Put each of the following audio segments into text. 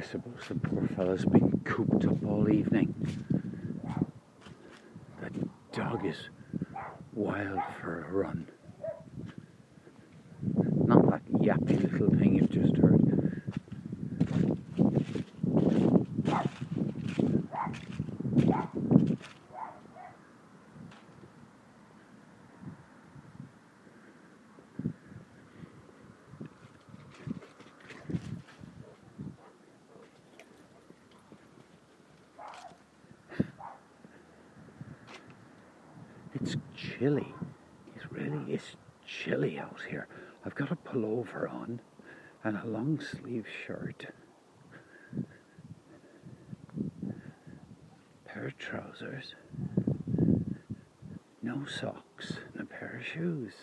I suppose the poor fellow's been cooped up all evening. That dog is wild for a run. Not that yappy little thing you've just heard. It's chilly. It really is chilly out here. I've got a pullover on and a long sleeve shirt. Pair of trousers. No socks and a pair of shoes.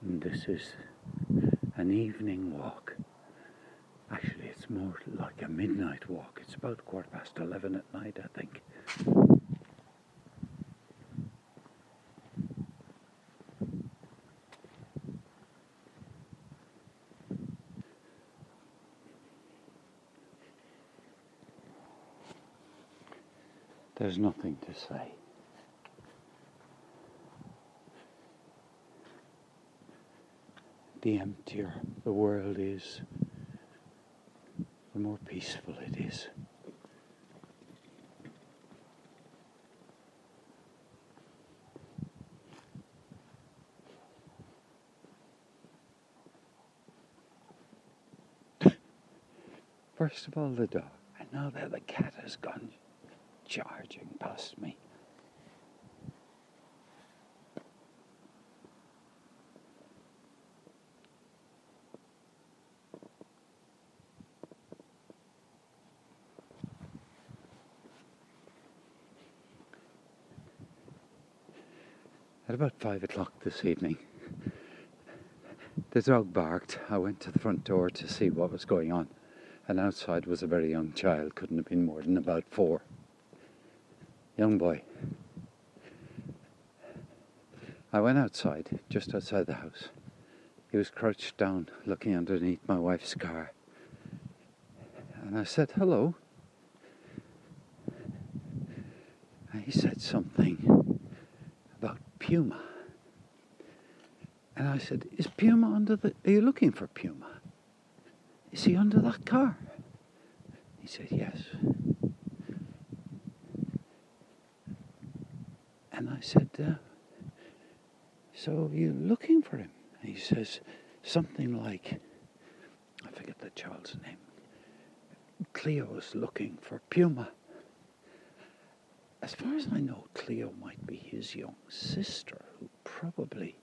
This is an evening walk. Actually, it's more like a midnight walk. It's about quarter past 11 at night, I think. There's nothing to say. The emptier the world is, the more peaceful it is. First of all, the dog, and now that the cat has gone charging past me. At about five o'clock this evening, the dog barked. I went to the front door to see what was going on, and outside was a very young child, couldn't have been more than about four. Young boy. I went outside, just outside the house. He was crouched down, looking underneath my wife's car. And I said, hello. And he said something Puma. And I said, Is Puma under the. Are you looking for Puma? Is he under that car? He said, Yes. And I said, uh, So you're looking for him? And he says something like, I forget the child's name. Cleo's looking for Puma. As far as I know, Cleo might be his young sister, who probably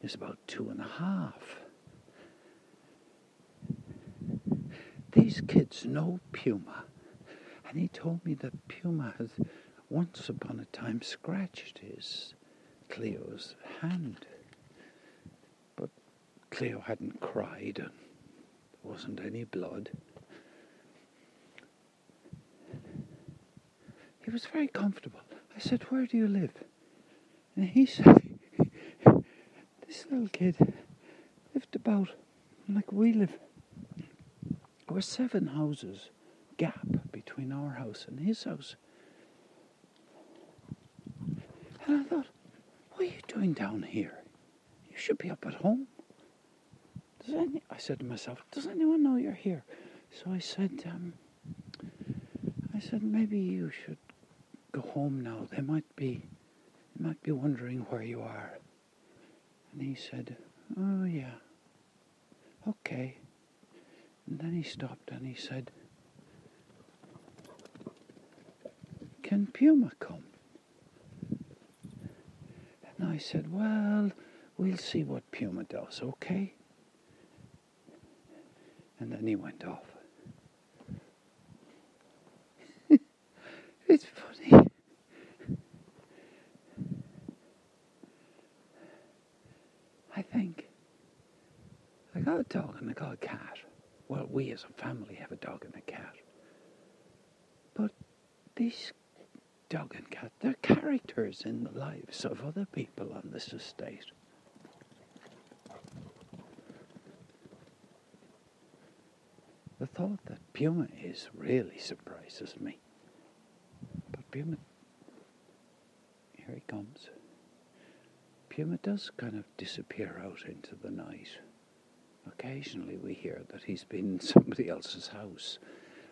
is about two and a half. These kids know Puma, and he told me that Puma has once upon a time scratched his Cleo's hand. But Cleo hadn't cried, and there wasn't any blood. He was very comfortable. I said, Where do you live? And he said, This little kid lived about like we live. There were seven houses gap between our house and his house. And I thought, What are you doing down here? You should be up at home. Does any, I said to myself, Does anyone know you're here? So I said, um, I said, maybe you should go home now. They might be, they might be wondering where you are. And he said, Oh yeah, okay. And then he stopped and he said, Can Puma come? And I said, Well, we'll see what Puma does, okay? And then he went off. it's funny. I think I a dog and I got a cat. Well, we as a family have a dog and a cat. But these dog and cat, they're characters in the lives of other people on this estate. The thought that Puma is really surprises me. But Puma, here he comes. Puma does kind of disappear out into the night. Occasionally we hear that he's been in somebody else's house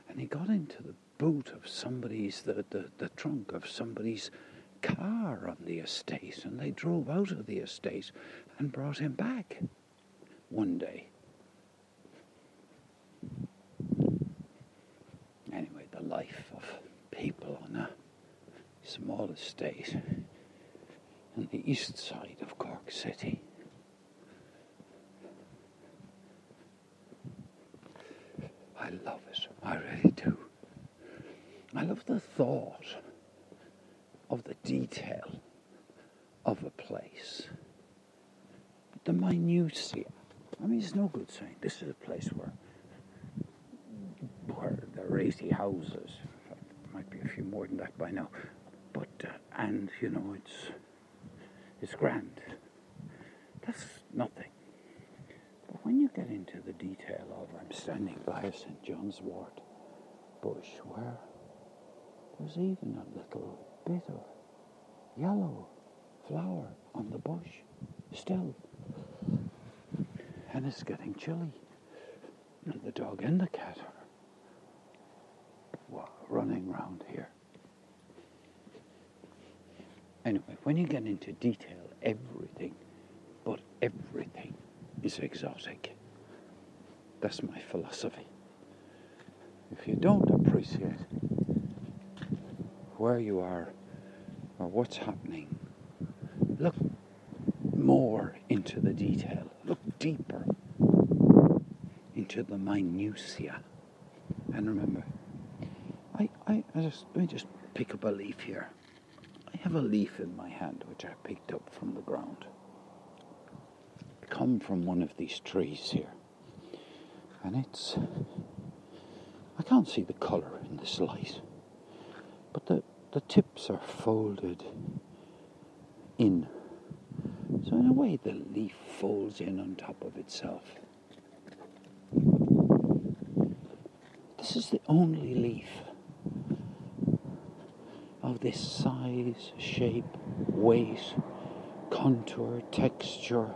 and he got into the boot of somebody's, the, the, the trunk of somebody's car on the estate and they drove out of the estate and brought him back one day. Anyway, the life of people on a small estate on the east side of Cork City. I love it. I really do. I love the thought of the detail of a place, the minutiae. I mean, it's no good saying this is a place where where there are 80 houses. Fact, might be a few more than that by now. But uh, and you know, it's it's grand. That's nothing. But when you get into the detail of I'm standing by a St. John's wort bush where there's even a little bit of yellow flower on the bush still. And it's getting chilly. And the dog and the cat are running round here. Anyway, when you get into detail, everything, but everything is exotic. That's my philosophy. If you don't appreciate where you are or what's happening, look more into the detail, look deeper into the minutiae. And remember, I, I, I just let me just pick up a leaf here. I have a leaf in my hand which I picked up from the ground. Come from one of these trees here. And it's I can't see the colour in this light. But the, the tips are folded in. So in a way the leaf folds in on top of itself. This is the only leaf of this size, shape, weight, contour, texture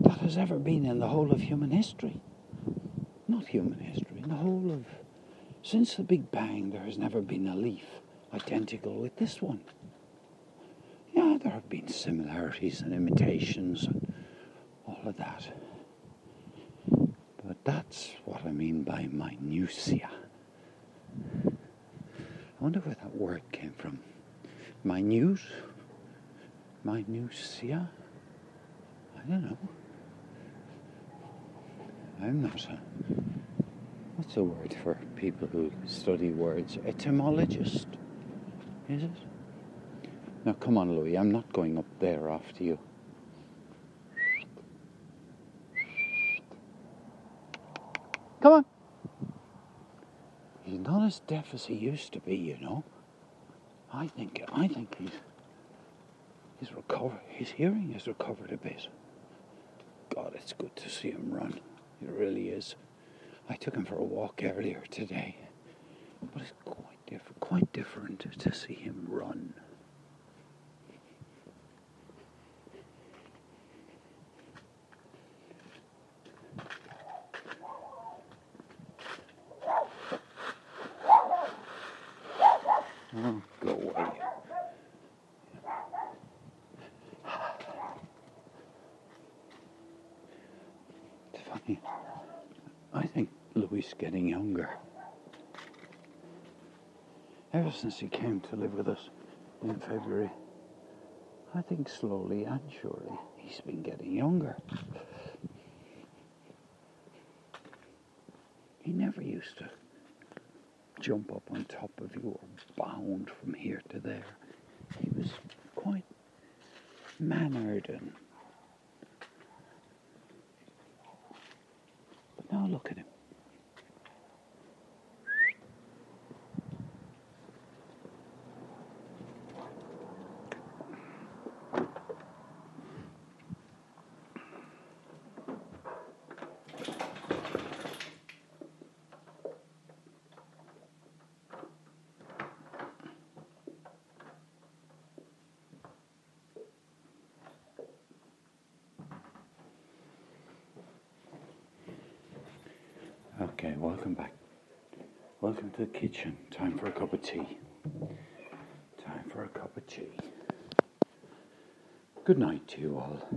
that has ever been in the whole of human history. Not human history, in the whole of. Since the Big Bang, there has never been a leaf identical with this one. Yeah, there have been similarities and imitations and all of that. But that's what I mean by minutiae. I wonder where that word came from. Minute? Minutia? I don't know. I'm not a. What's a word for people who study words? Etymologist? Is it? Now come on, Louis, I'm not going up there after you. Come on. He's not as deaf as he used to be, you know. I think I think he's he's. His hearing has recovered a bit. God, it's good to see him run. It really is. I took him for a walk earlier today, but it's quite different. Quite different to see him run. Oh, go away. It's funny. Is getting younger. Ever since he came to live with us in February, I think slowly and surely he's been getting younger. He never used to jump up on top of you or bound from here to there. He was quite mannered and. But now look at him. Welcome back. Welcome to the kitchen. Time for a cup of tea. Time for a cup of tea. Good night to you all.